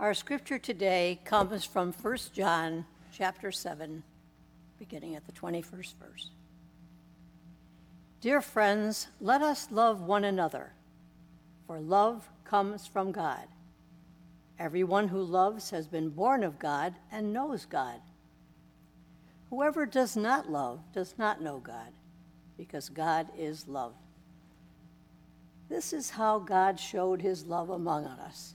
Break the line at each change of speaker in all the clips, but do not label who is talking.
Our scripture today comes from 1 John chapter 7, beginning at the 21st verse. Dear friends, let us love one another, for love comes from God. Everyone who loves has been born of God and knows God. Whoever does not love does not know God, because God is love. This is how God showed his love among us.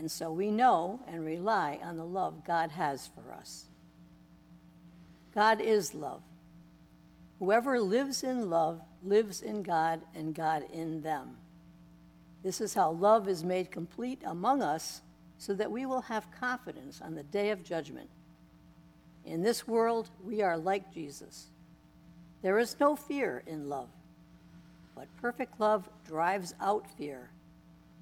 And so we know and rely on the love God has for us. God is love. Whoever lives in love lives in God and God in them. This is how love is made complete among us so that we will have confidence on the day of judgment. In this world, we are like Jesus. There is no fear in love, but perfect love drives out fear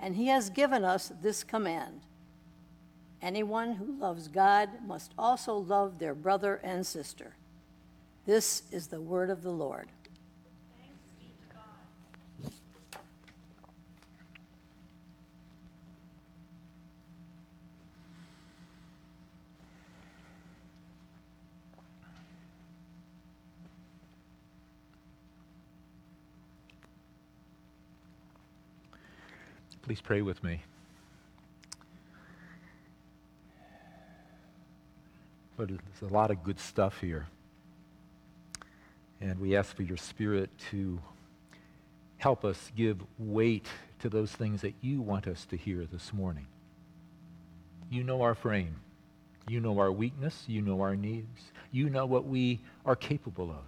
And he has given us this command anyone who loves God must also love their brother and sister. This is the word of the Lord.
Please pray with me. But there's a lot of good stuff here. And we ask for your Spirit to help us give weight to those things that you want us to hear this morning. You know our frame. You know our weakness. You know our needs. You know what we are capable of.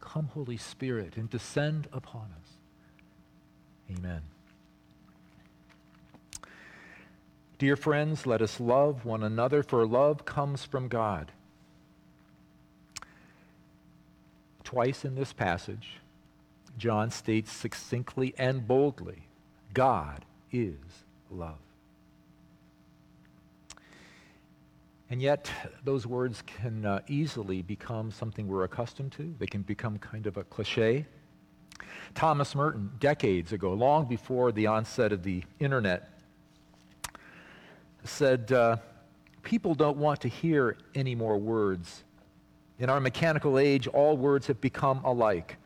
Come, Holy Spirit, and descend upon us. Amen. Dear friends, let us love one another, for love comes from God. Twice in this passage, John states succinctly and boldly God is love. And yet, those words can uh, easily become something we're accustomed to. They can become kind of a cliche. Thomas Merton, decades ago, long before the onset of the internet, said, uh, People don't want to hear any more words. In our mechanical age, all words have become alike.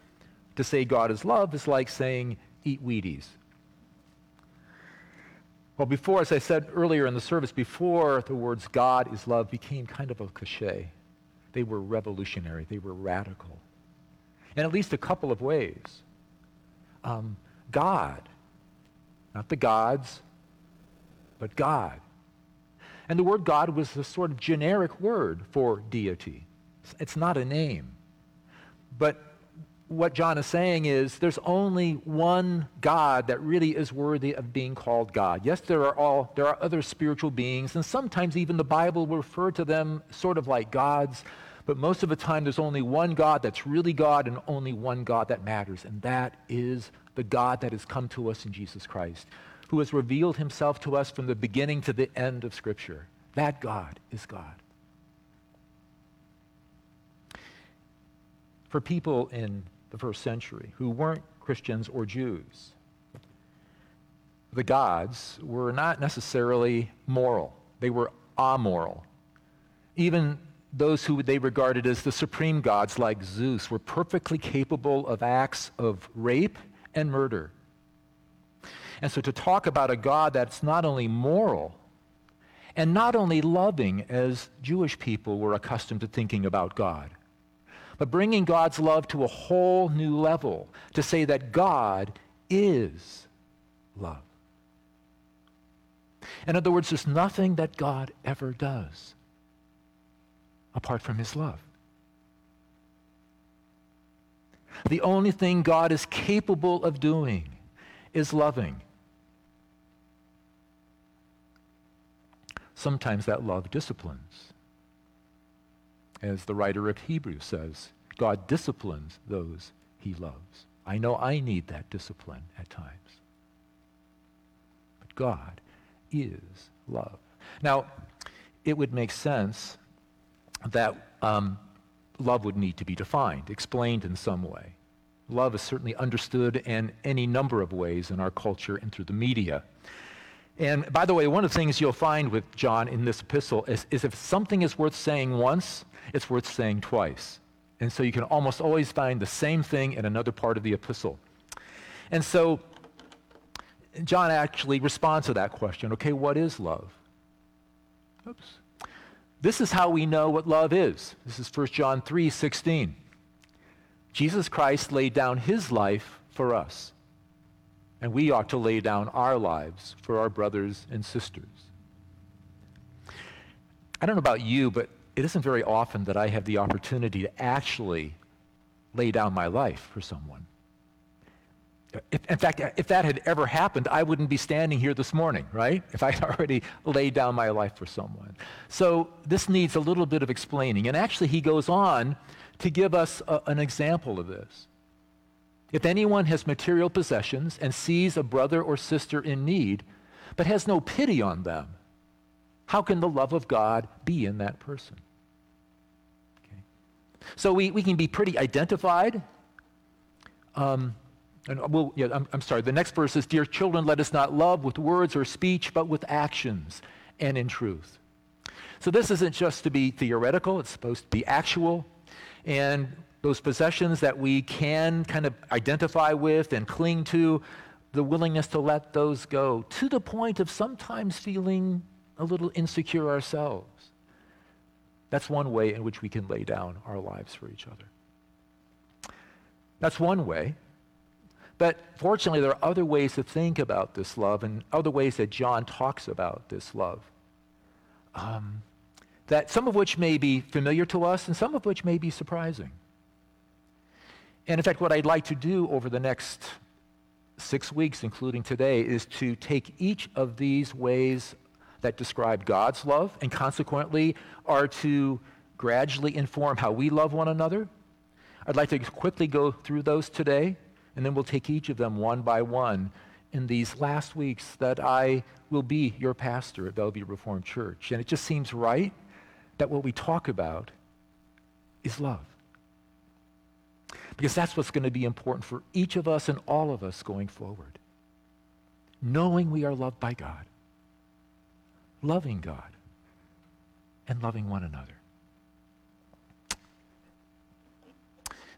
To say God is love is like saying, eat Wheaties. Well, before, as I said earlier in the service, before the words God is love became kind of a cliche, they were revolutionary, they were radical. In at least a couple of ways. Um, God, not the gods, but God and the word God was a sort of generic word for deity. It's not a name. But what John is saying is there's only one God that really is worthy of being called God. Yes, there are all there are other spiritual beings, and sometimes even the Bible will refer to them sort of like gods, but most of the time there's only one God that's really God and only one God that matters, and that is the God that has come to us in Jesus Christ who has revealed himself to us from the beginning to the end of Scripture. That God is God. For people in the first century who weren't Christians or Jews, the gods were not necessarily moral, they were amoral. Even those who they regarded as the supreme gods, like Zeus, were perfectly capable of acts of rape and murder. And so to talk about a God that's not only moral and not only loving, as Jewish people were accustomed to thinking about God, but bringing God's love to a whole new level, to say that God is love. In other words, there's nothing that God ever does apart from his love. The only thing God is capable of doing is loving. Sometimes that love disciplines. As the writer of Hebrews says, God disciplines those he loves. I know I need that discipline at times. But God is love. Now, it would make sense that um, love would need to be defined, explained in some way. Love is certainly understood in any number of ways in our culture and through the media. And by the way, one of the things you'll find with John in this epistle is, is if something is worth saying once, it's worth saying twice. And so you can almost always find the same thing in another part of the epistle. And so John actually responds to that question okay, what is love? Oops. This is how we know what love is. This is 1 John 3 16. Jesus Christ laid down his life for us, and we ought to lay down our lives for our brothers and sisters. I don't know about you, but it isn't very often that I have the opportunity to actually lay down my life for someone. If, in fact, if that had ever happened, I wouldn't be standing here this morning, right? If I already laid down my life for someone. So this needs a little bit of explaining. And actually, he goes on to give us a, an example of this. If anyone has material possessions and sees a brother or sister in need, but has no pity on them, how can the love of God be in that person? Okay. So we, we can be pretty identified. Um, and we'll, yeah, I'm, I'm sorry. The next verse is Dear children, let us not love with words or speech, but with actions and in truth. So this isn't just to be theoretical, it's supposed to be actual. And those possessions that we can kind of identify with and cling to, the willingness to let those go to the point of sometimes feeling a little insecure ourselves. That's one way in which we can lay down our lives for each other. That's one way. But fortunately, there are other ways to think about this love and other ways that John talks about this love. Um, that some of which may be familiar to us and some of which may be surprising. And in fact, what I'd like to do over the next six weeks, including today, is to take each of these ways that describe God's love and consequently are to gradually inform how we love one another. I'd like to quickly go through those today and then we'll take each of them one by one in these last weeks that I will be your pastor at Bellevue Reformed Church. And it just seems right that what we talk about is love. Because that's what's going to be important for each of us and all of us going forward. Knowing we are loved by God, loving God, and loving one another.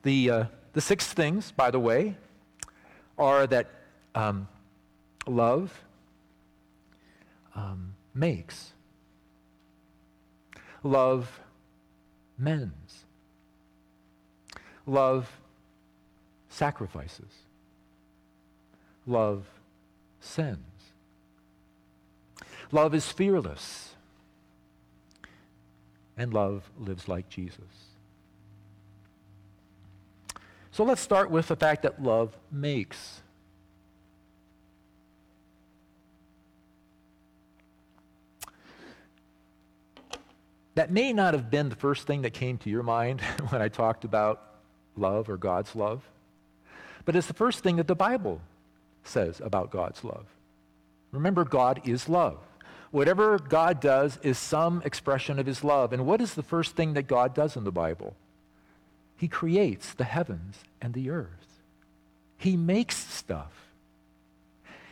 The, uh, the six things, by the way, are that um, love um, makes, love mends, love sacrifices, love sends. Love is fearless, and love lives like Jesus. So let's start with the fact that love makes. That may not have been the first thing that came to your mind when I talked about love or God's love, but it's the first thing that the Bible says about God's love. Remember, God is love. Whatever God does is some expression of his love. And what is the first thing that God does in the Bible? He creates the heavens and the earth. He makes stuff.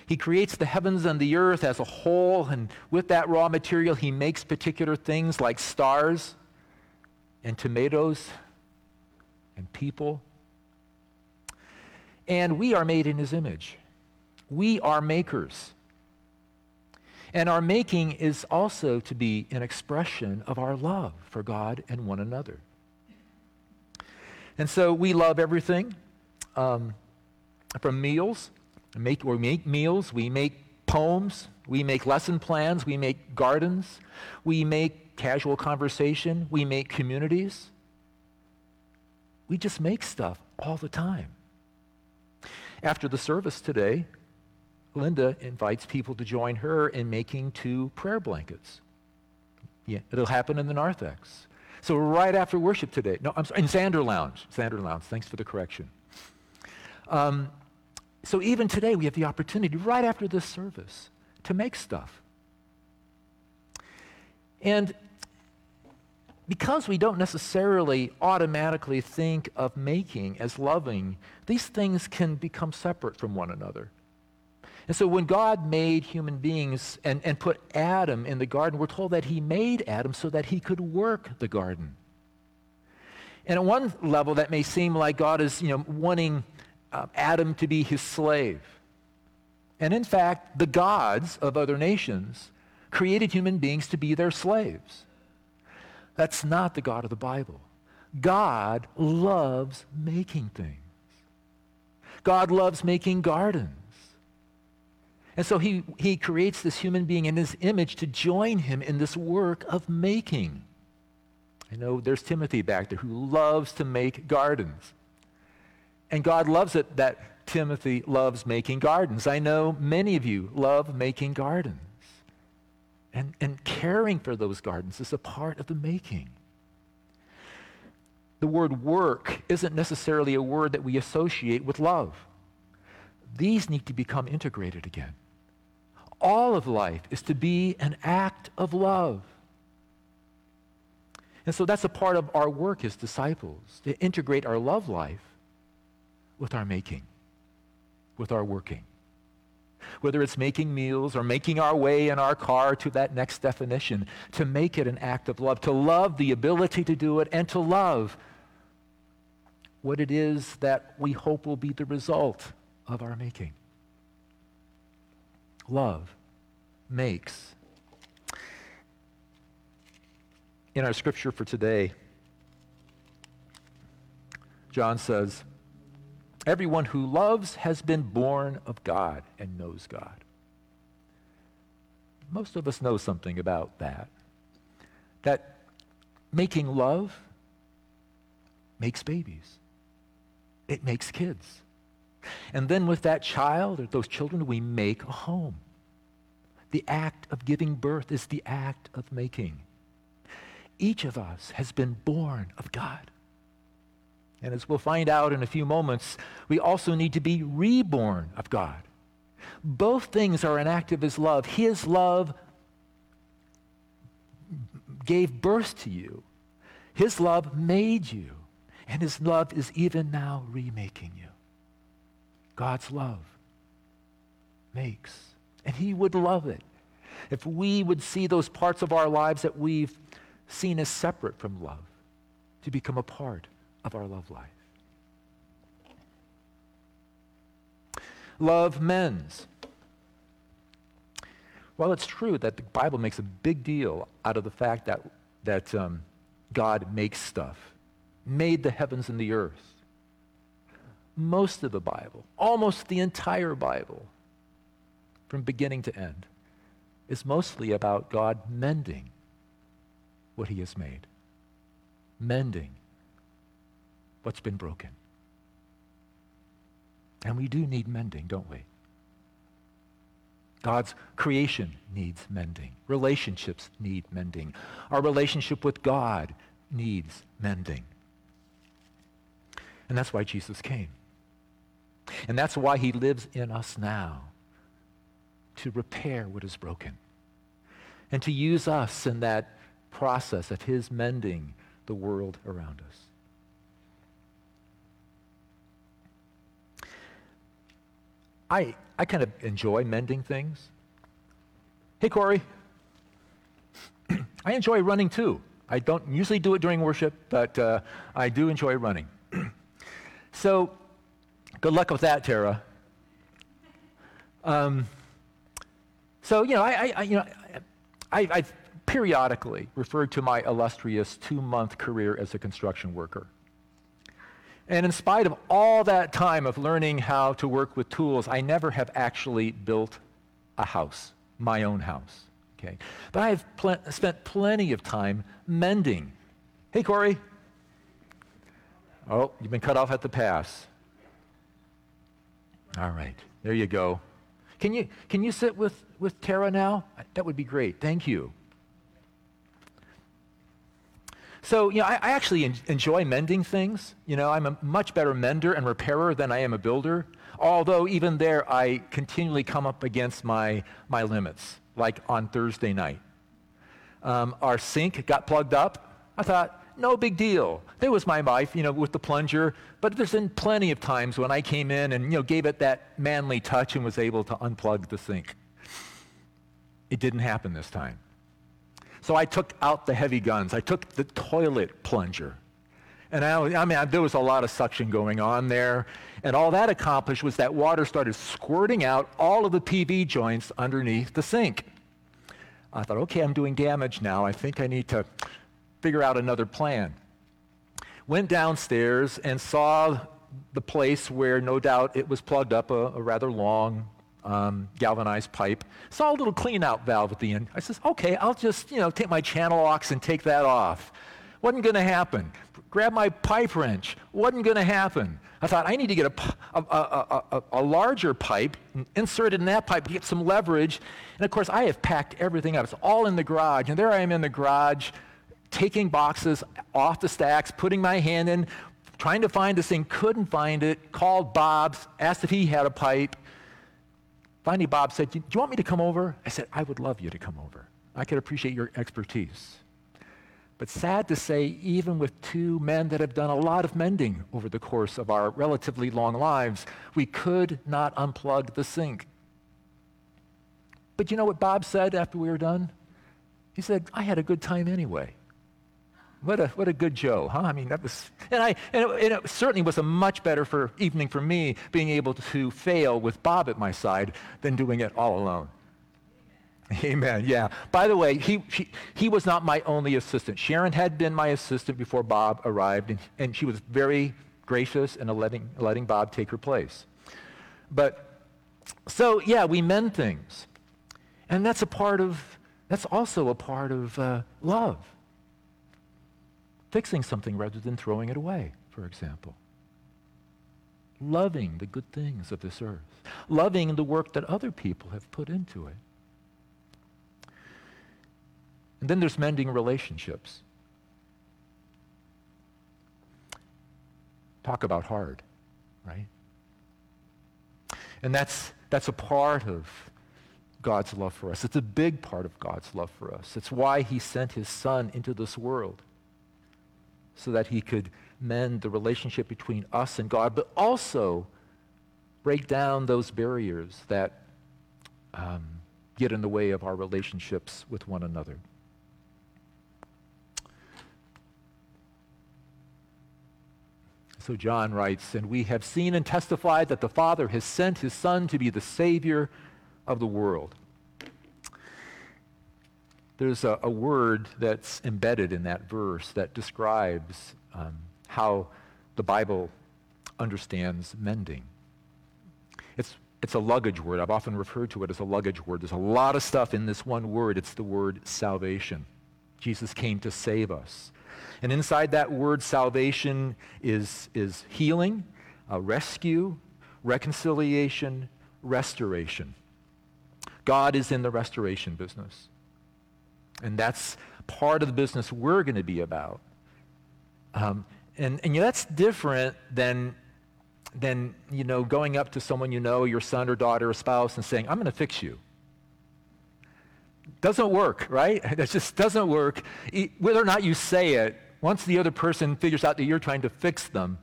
He creates the heavens and the earth as a whole, and with that raw material, he makes particular things like stars and tomatoes and people. And we are made in his image. We are makers. And our making is also to be an expression of our love for God and one another. And so we love everything um, from meals. Make, we make meals, we make poems, we make lesson plans, we make gardens, we make casual conversation, we make communities. We just make stuff all the time. After the service today, Linda invites people to join her in making two prayer blankets. Yeah, it'll happen in the narthex. So right after worship today, no, I'm sorry, in Xander Lounge. Xander Lounge, thanks for the correction. Um, so even today, we have the opportunity right after this service to make stuff. And because we don't necessarily automatically think of making as loving, these things can become separate from one another. And so when God made human beings and, and put Adam in the garden, we're told that he made Adam so that he could work the garden. And at one level, that may seem like God is you know, wanting uh, Adam to be his slave. And in fact, the gods of other nations created human beings to be their slaves. That's not the God of the Bible. God loves making things. God loves making gardens. And so he, he creates this human being in his image to join him in this work of making. I know there's Timothy back there who loves to make gardens. And God loves it that Timothy loves making gardens. I know many of you love making gardens. And, and caring for those gardens is a part of the making. The word work isn't necessarily a word that we associate with love. These need to become integrated again. All of life is to be an act of love. And so that's a part of our work as disciples, to integrate our love life with our making, with our working whether it's making meals or making our way in our car to that next definition, to make it an act of love, to love the ability to do it, and to love what it is that we hope will be the result of our making. Love makes. In our scripture for today, John says, Everyone who loves has been born of God and knows God. Most of us know something about that. That making love makes babies, it makes kids. And then with that child or those children, we make a home. The act of giving birth is the act of making. Each of us has been born of God. And as we'll find out in a few moments, we also need to be reborn of God. Both things are an act of His love. His love gave birth to you, His love made you, and His love is even now remaking you. God's love makes, and He would love it if we would see those parts of our lives that we've seen as separate from love to become a part of our love life. Love mends. Well, it's true that the Bible makes a big deal out of the fact that, that um, God makes stuff, made the heavens and the earth. Most of the Bible, almost the entire Bible, from beginning to end, is mostly about God mending what he has made. Mending what's been broken. And we do need mending, don't we? God's creation needs mending. Relationships need mending. Our relationship with God needs mending. And that's why Jesus came. And that's why he lives in us now to repair what is broken and to use us in that process of his mending the world around us. I, I kind of enjoy mending things. Hey, Corey. I enjoy running too. I don't usually do it during worship, but uh, I do enjoy running. so, good luck with that, Tara. Um, so, you know, I, I, you know, I, I've periodically referred to my illustrious two-month career as a construction worker. And in spite of all that time of learning how to work with tools, I never have actually built a house, my own house. Okay? But I have pl- spent plenty of time mending. Hey, Corey. Oh, you've been cut off at the pass. All right, there you go. Can you, can you sit with, with Tara now? That would be great. Thank you. So, you know, I, I actually en- enjoy mending things. You know, I'm a much better mender and repairer than I am a builder. Although, even there, I continually come up against my, my limits, like on Thursday night. Um, our sink got plugged up. I thought, no big deal. There was my wife, you know, with the plunger. But there's been plenty of times when I came in and, you know, gave it that manly touch and was able to unplug the sink. It didn't happen this time. So I took out the heavy guns. I took the toilet plunger. And I, I mean, there was a lot of suction going on there. And all that accomplished was that water started squirting out all of the PV joints underneath the sink. I thought, okay, I'm doing damage now. I think I need to figure out another plan. Went downstairs and saw the place where no doubt it was plugged up, a, a rather long um, galvanized pipe. Saw a little clean out valve at the end. I says, okay, I'll just, you know, take my channel locks and take that off. Wasn't going to happen. Grab my pipe wrench. Wasn't going to happen. I thought, I need to get a, a, a, a, a larger pipe, insert it in that pipe, get some leverage. And of course, I have packed everything up. It's all in the garage. And there I am in the garage, taking boxes off the stacks, putting my hand in, trying to find this thing, couldn't find it, called Bob's, asked if he had a pipe. Finally, Bob said, Do you want me to come over? I said, I would love you to come over. I could appreciate your expertise. But sad to say, even with two men that have done a lot of mending over the course of our relatively long lives, we could not unplug the sink. But you know what Bob said after we were done? He said, I had a good time anyway. What a, what a good Joe, huh? I mean, that was, and, I, and it, and, it, certainly was a much better for evening for me being able to fail with Bob at my side than doing it all alone. Amen. Yeah. By the way, he, she, he was not my only assistant. Sharon had been my assistant before Bob arrived, and, and she was very gracious in letting, letting Bob take her place. But so, yeah, we mend things. And that's a part of, that's also a part of uh, love fixing something rather than throwing it away, for example. Loving the good things of this earth, loving the work that other people have put into it. And then there's mending relationships. Talk about hard, right? And that's, that's a part of God's love for us. It's a big part of God's love for us. It's why he sent his son into this world so that he could mend the relationship between us and God, but also break down those barriers that um, get in the way of our relationships with one another. So John writes, And we have seen and testified that the Father has sent his Son to be the Savior of the world there's a, a, word that's embedded in that verse that describes um, how the Bible understands mending. It's, it's a luggage word. I've often referred to it as a luggage word. There's a lot of stuff in this one word. It's the word salvation. Jesus came to save us. And inside that word, salvation is, is healing, uh, rescue, reconciliation, restoration. God is in the restoration business. And that's part of the business we're going to be about. Um, and, and you know, that's different than, than you know, going up to someone you know, your son or daughter or spouse, and saying, I'm going to fix you. Doesn't work, right? That just doesn't work. Whether or not you say it, once the other person figures out that you're trying to fix them,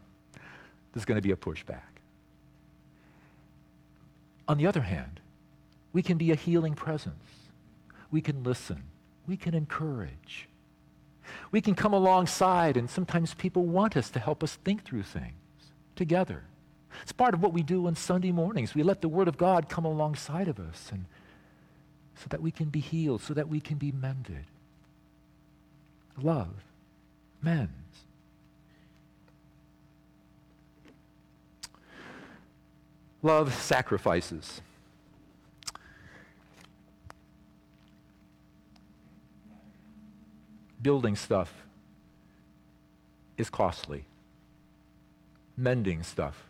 there's going to be a pushback. On the other hand, we can be a healing presence. We can listen. We can encourage. We can come alongside, and sometimes people want us to help us think through things together. It's part of what we do on Sunday mornings. We let the Word of God come alongside of us and so that we can be healed, so that we can be mended. Love mends. Love sacrifices. Building stuff is costly. Mending stuff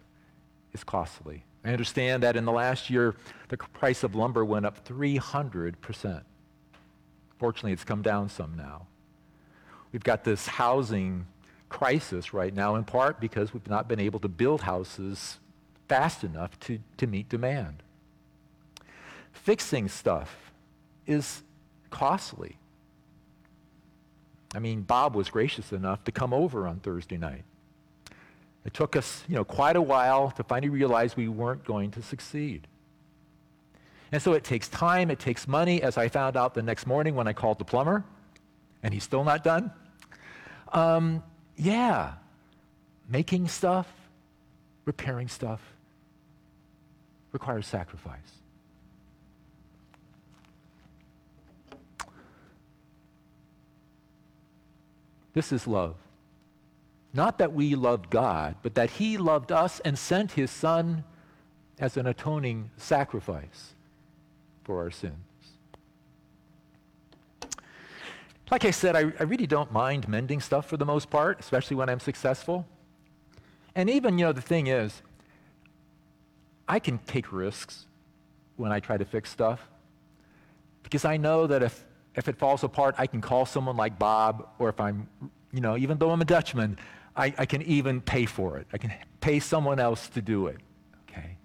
is costly. I understand that in the last year, the price of lumber went up 300%. Fortunately, it's come down some now. We've got this housing crisis right now, in part because we've not been able to build houses fast enough to, to meet demand. Fixing stuff is costly. I mean, Bob was gracious enough to come over on Thursday night. It took us, you know, quite a while to finally realize we weren't going to succeed. And so it takes time, it takes money, as I found out the next morning when I called the plumber, and he's still not done. Um, yeah, making stuff, repairing stuff requires sacrifice. This is love. Not that we loved God, but that He loved us and sent His Son as an atoning sacrifice for our sins. Like I said, I, I, really don't mind mending stuff for the most part, especially when I'm successful. And even, you know, the thing is, I can take risks when I try to fix stuff because I know that if, if it falls apart, I can call someone like Bob, or if I'm, you know, even though I'm a Dutchman, I, I can even pay for it. I can pay someone else to do it. Okay?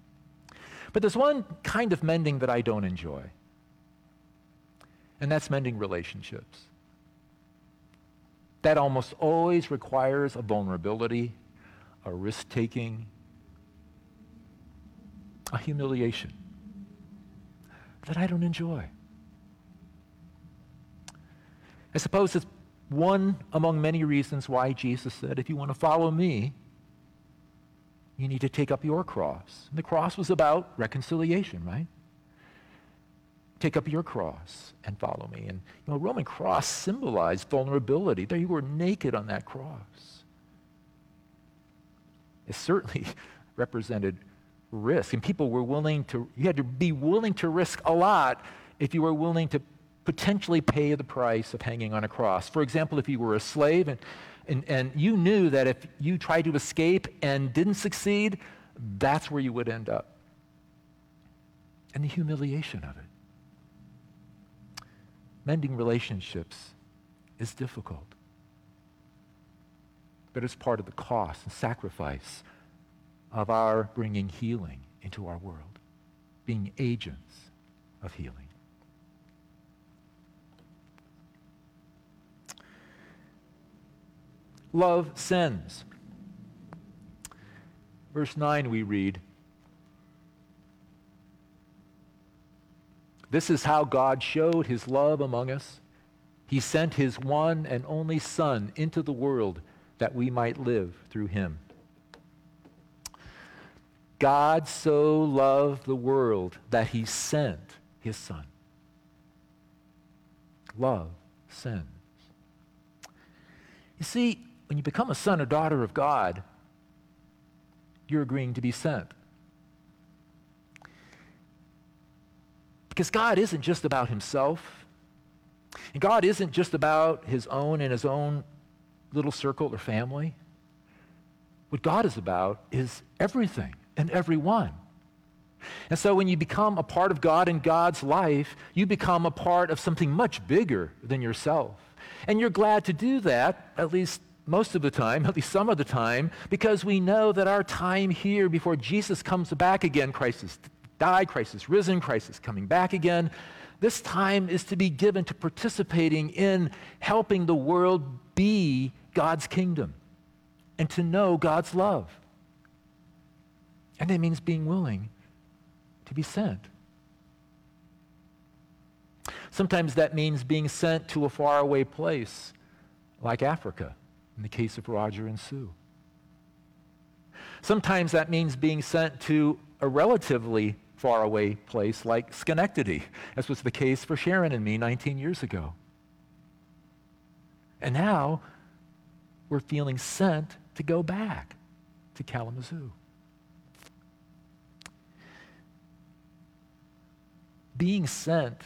But there's one kind of mending that I don't enjoy, and that's mending relationships. That almost always requires a vulnerability, a risk taking, a humiliation that I don't enjoy. I suppose it's one among many reasons why Jesus said, if you want to follow me, you need to take up your cross. And the cross was about reconciliation, right? Take up your cross and follow me. And you know, Roman cross symbolized vulnerability. There you were naked on that cross. It certainly represented risk. And people were willing to, you had to be willing to risk a lot if you were willing to potentially pay the price of hanging on a cross. For example, if you were a slave and, and, and you knew that if you tried to escape and didn't succeed, that's where you would end up. And the humiliation of it. Mending relationships is difficult, but it's part of the cost and sacrifice of our bringing healing into our world, being agents of healing. Love sends. Verse 9 we read, This is how God showed his love among us. He sent his one and only Son into the world that we might live through him. God so loved the world that he sent his Son. Love sends. You see, when you become a son or daughter of God, you're agreeing to be sent. Because God isn't just about himself. And God isn't just about his own and his own little circle or family. What God is about is everything and everyone. And so when you become a part of God and God's life, you become a part of something much bigger than yourself. And you're glad to do that, at least most of the time, at least some of the time, because we know that our time here before Jesus comes back again, Christ has died, risen, Christ is coming back again. This time is to be given to participating in helping the world be God's kingdom and to know God's love. And it means being willing to be sent. Sometimes that means being sent to a faraway place like Africa, in the case of Roger and Sue. Sometimes that means being sent to a relatively faraway place like Schenectady, as was the case for Sharon and me 19 years ago. And now we're feeling sent to go back to Kalamazoo. Being sent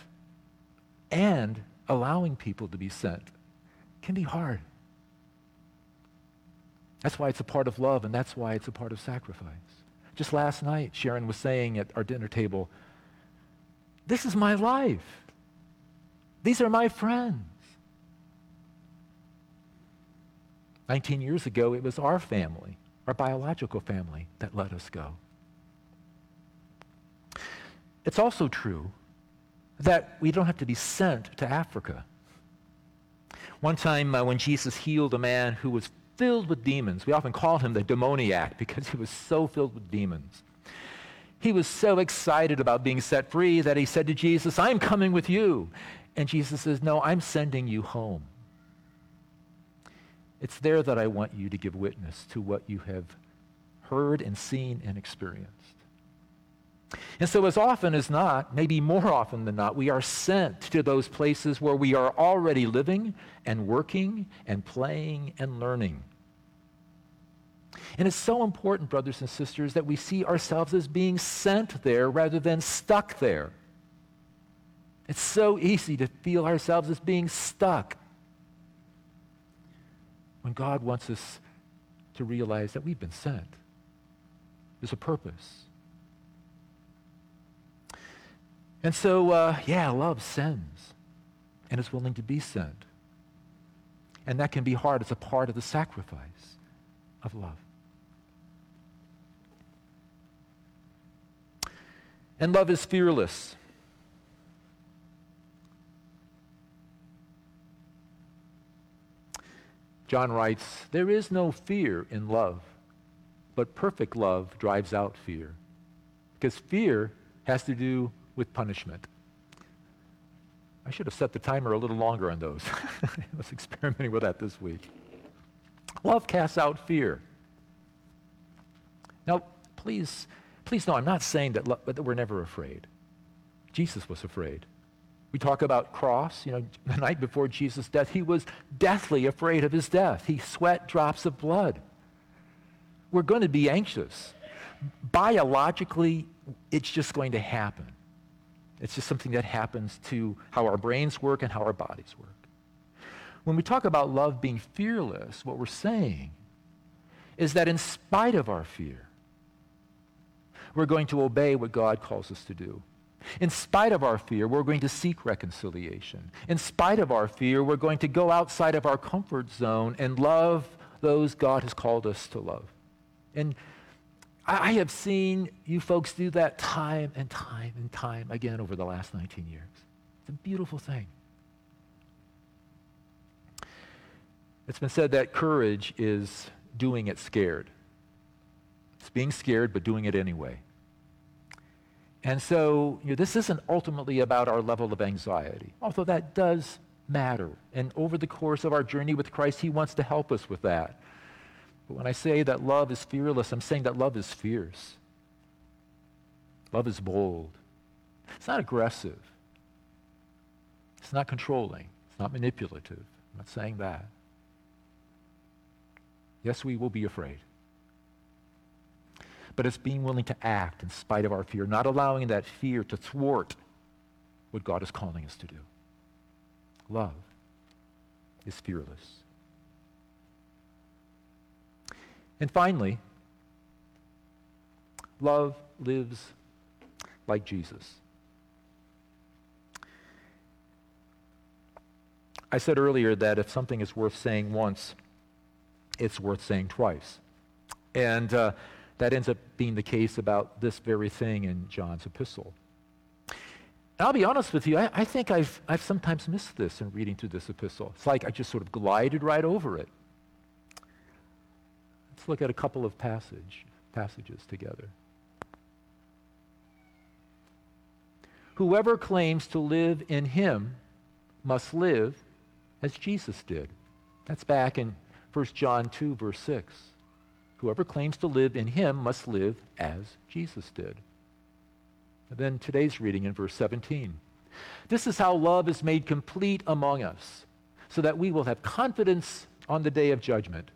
and allowing people to be sent can be hard. That's why it's a part of love, and that's why it's a part of sacrifice. Just last night, Sharon was saying at our dinner table, This is my life. These are my friends. 19 years ago, it was our family, our biological family, that let us go. It's also true that we don't have to be sent to Africa. One time uh, when Jesus healed a man who was filled with demons, we often called him the demoniac because he was so filled with demons. He was so excited about being set free that he said to Jesus, I'm coming with you. And Jesus says, No, I'm sending you home. It's there that I want you to give witness to what you have heard and seen and experienced. And so, as often as not, maybe more often than not, we are sent to those places where we are already living and working and playing and learning. And it's so important, brothers and sisters, that we see ourselves as being sent there rather than stuck there. It's so easy to feel ourselves as being stuck when God wants us to realize that we've been sent. There's a purpose. And so, uh, yeah, love sends and is willing to be sent. And that can be hard. It's a part of the sacrifice of love. And love is fearless. John writes, There is no fear in love, but perfect love drives out fear. Because fear has to do with punishment. I should have set the timer a little longer on those. I was experimenting with that this week. Love casts out fear. Now, please, please know, I'm not saying that, lo- that we're never afraid. Jesus was afraid. We talk about cross, you know, the night before Jesus' death, he was deathly afraid of his death. He sweat drops of blood. We're going to be anxious. Biologically, it's just going to happen. It's just something that happens to how our brains work and how our bodies work. When we talk about love being fearless, what we're saying is that in spite of our fear, we're going to obey what God calls us to do. In spite of our fear, we're going to seek reconciliation. In spite of our fear, we're going to go outside of our comfort zone and love those God has called us to love. And I, have seen you folks do that time and time and time again over the last 19 years. It's a beautiful thing. It's been said that courage is doing it scared. It's being scared, but doing it anyway. And so you know, this isn't ultimately about our level of anxiety, although that does matter. And over the course of our journey with Christ, He wants to help us with that. But when I say that love is fearless, I'm saying that love is fierce. Love is bold. It's not aggressive. It's not controlling. It's not manipulative. I'm not saying that. Yes, we will be afraid. But it's being willing to act in spite of our fear, not allowing that fear to thwart what God is calling us to do. Love is fearless. And finally, love lives like Jesus. I said earlier that if something is worth saying once, it's worth saying twice. And uh, that ends up being the case about this very thing in John's epistle. And I'll be honest with you, I, I think I've, I've sometimes missed this in reading through this epistle. It's like I just sort of glided right over it. Let's look at a couple of passage, passages together. Whoever claims to live in him must live as Jesus did. That's back in 1 John 2, verse 6. Whoever claims to live in him must live as Jesus did. And then today's reading in verse 17. This is how love is made complete among us, so that we will have confidence on the day of judgment.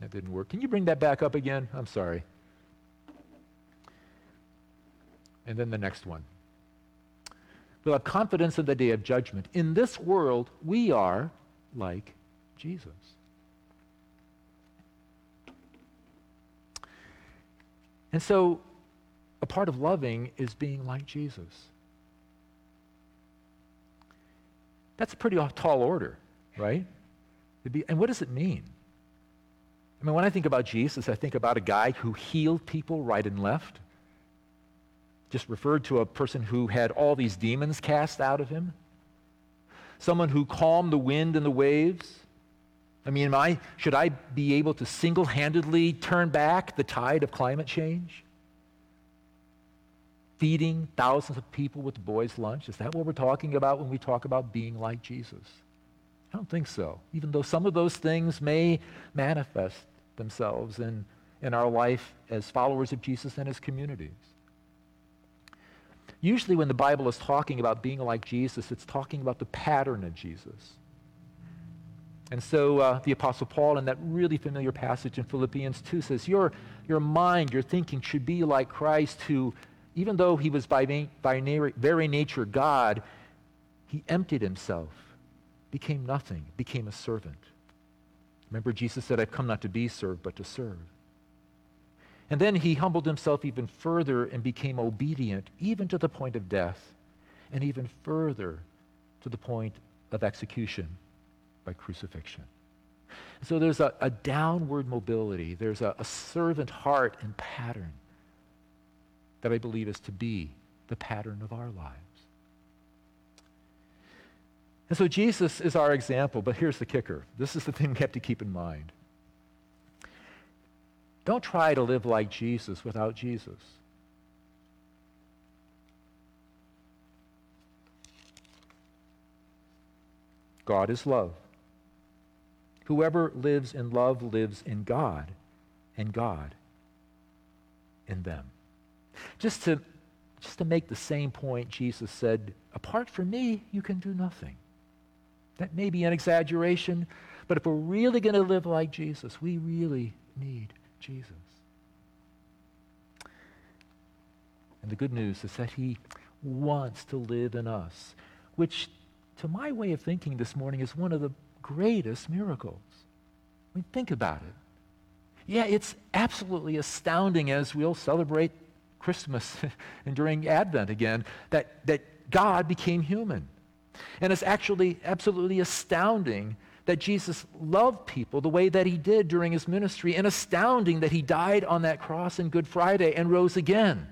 That didn't work. Can you bring that back up again? I'm sorry. And then the next one. We'll have confidence in the day of judgment. In this world, we are like Jesus. And so, a part of loving is being like Jesus. That's a pretty tall order, right? Be, and what does it mean? Mean, when I think about Jesus, I think about a guy who healed people right and left. Just referred to a person who had all these demons cast out of him. Someone who calmed the wind and the waves. I mean, I, should I be able to single handedly turn back the tide of climate change? Feeding thousands of people with the boys' lunch? Is that what we're talking about when we talk about being like Jesus? I don't think so, even though some of those things may manifest themselves in, in our life as followers of Jesus and as communities. Usually, when the Bible is talking about being like Jesus, it's talking about the pattern of Jesus. And so uh, the Apostle Paul, in that really familiar passage in Philippians 2, says, Your, your mind, your thinking should be like Christ, who, even though he was by, by na- very nature God, he emptied himself, became nothing, became a servant. Remember, Jesus said, I've come not to be served, but to serve. And then he humbled himself even further and became obedient, even to the point of death, and even further to the point of execution by crucifixion. So there's a, a downward mobility, there's a, a servant heart and pattern that I believe is to be the pattern of our lives. And so Jesus is our example, but here's the kicker. This is the thing we have to keep in mind. Don't try to live like Jesus without Jesus. God is love. Whoever lives in love lives in God, and God in them. Just to, just to make the same point, Jesus said, Apart from me, you can do nothing. That may be an exaggeration, but if we're really going to live like Jesus, we really need Jesus. And the good news is that he wants to live in us, which, to my way of thinking this morning, is one of the greatest miracles. I mean, think about it. Yeah, it's absolutely astounding as we'll celebrate Christmas and during Advent again that, that God became human. And it's actually absolutely astounding that Jesus loved people the way that he did during his ministry, and astounding that he died on that cross on Good Friday and rose again.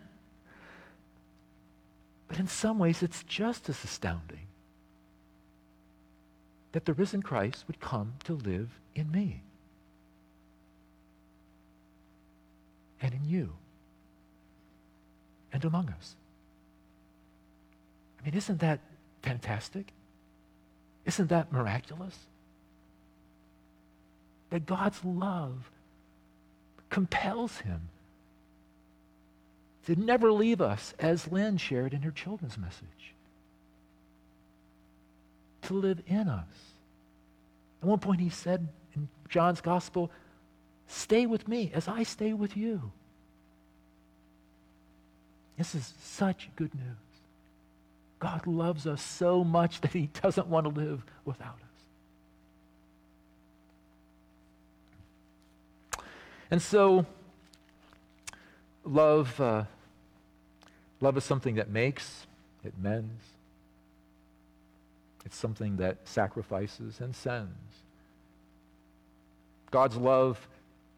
But in some ways, it's just as astounding that the risen Christ would come to live in me and in you and among us. I mean, isn't that fantastic? Isn't that miraculous? That God's love compels him to never leave us, as Lynn shared in her children's message, to live in us. At one point, he said in John's gospel, Stay with me as I stay with you. This is such good news. God loves us so much that he doesn't want to live without us. And so, love, uh, love is something that makes, it mends. It's something that sacrifices and sends. God's love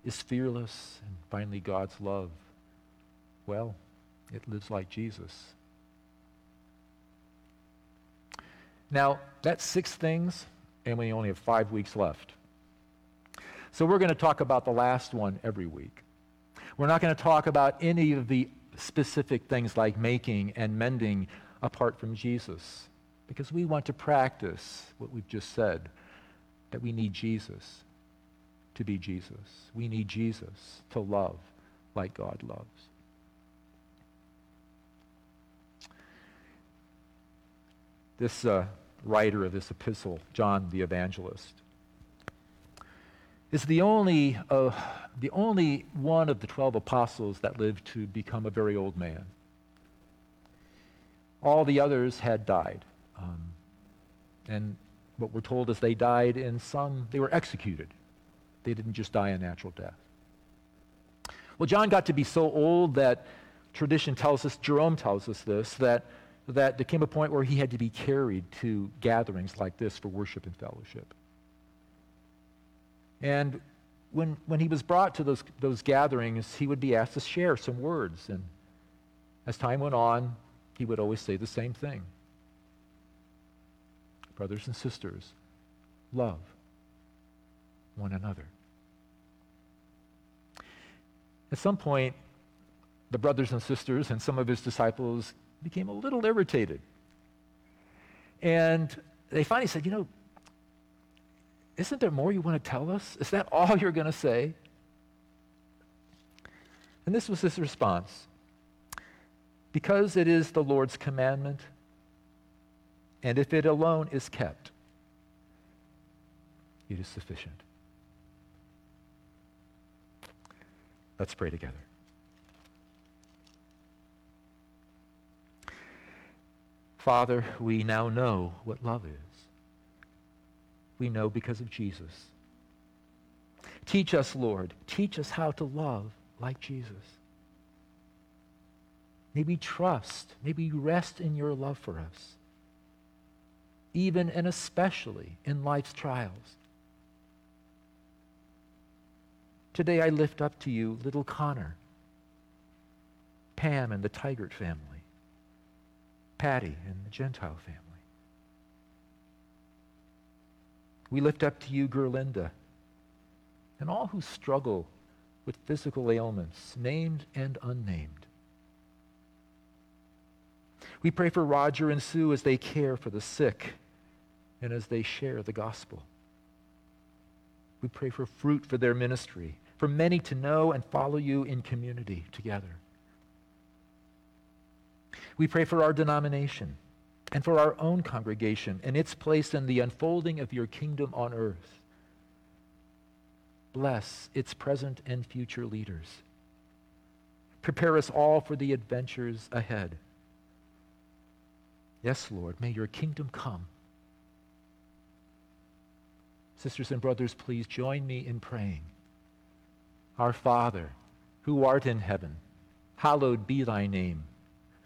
is fearless, and finally, God's love, well, it lives like Jesus. Now, that's six things, and we only have five weeks left. So we're going to talk about the last one every week. We're not going to talk about any of the specific things like making and mending apart from Jesus because we want to practice what we've just said that we need Jesus to be Jesus. We need Jesus to love like God loves. This uh, writer of this epistle, John the Evangelist, is the only, uh, the only one of the 12 apostles that lived to become a very old man. All the others had died. Um, and what we're told is they died in some, they were executed. They didn't just die a natural death. Well, John got to be so old that tradition tells us, Jerome tells us this, that, that there came a point where he had to be carried to gatherings like this for worship and fellowship. And when, when he was brought to those, those gatherings, he would be asked to share some words. And as time went on, he would always say the same thing Brothers and sisters, love one another. At some point, the brothers and sisters and some of his disciples became a little irritated. And they finally said, You know, isn't there more you want to tell us? Is that all you're going to say? And this was his response Because it is the Lord's commandment, and if it alone is kept, it is sufficient. Let's pray together. Father, we now know what love is we know because of Jesus. Teach us, Lord. Teach us how to love like Jesus. May we trust, may we rest in your love for us, even and especially in life's trials. Today I lift up to you little Connor, Pam and the Tigert family, Patty and the Gentile family. We lift up to you, Gerlinda, and all who struggle with physical ailments, named and unnamed. We pray for Roger and Sue as they care for the sick and as they share the gospel. We pray for fruit for their ministry, for many to know and follow you in community together. We pray for our denomination and for our own congregation and its place in the unfolding of your kingdom on earth. Bless its present and future leaders. Prepare us all for the adventures ahead. Yes, Lord, may your kingdom come. Sisters and brothers, please join me in praying. Our Father, who art in heaven, hallowed be thy name.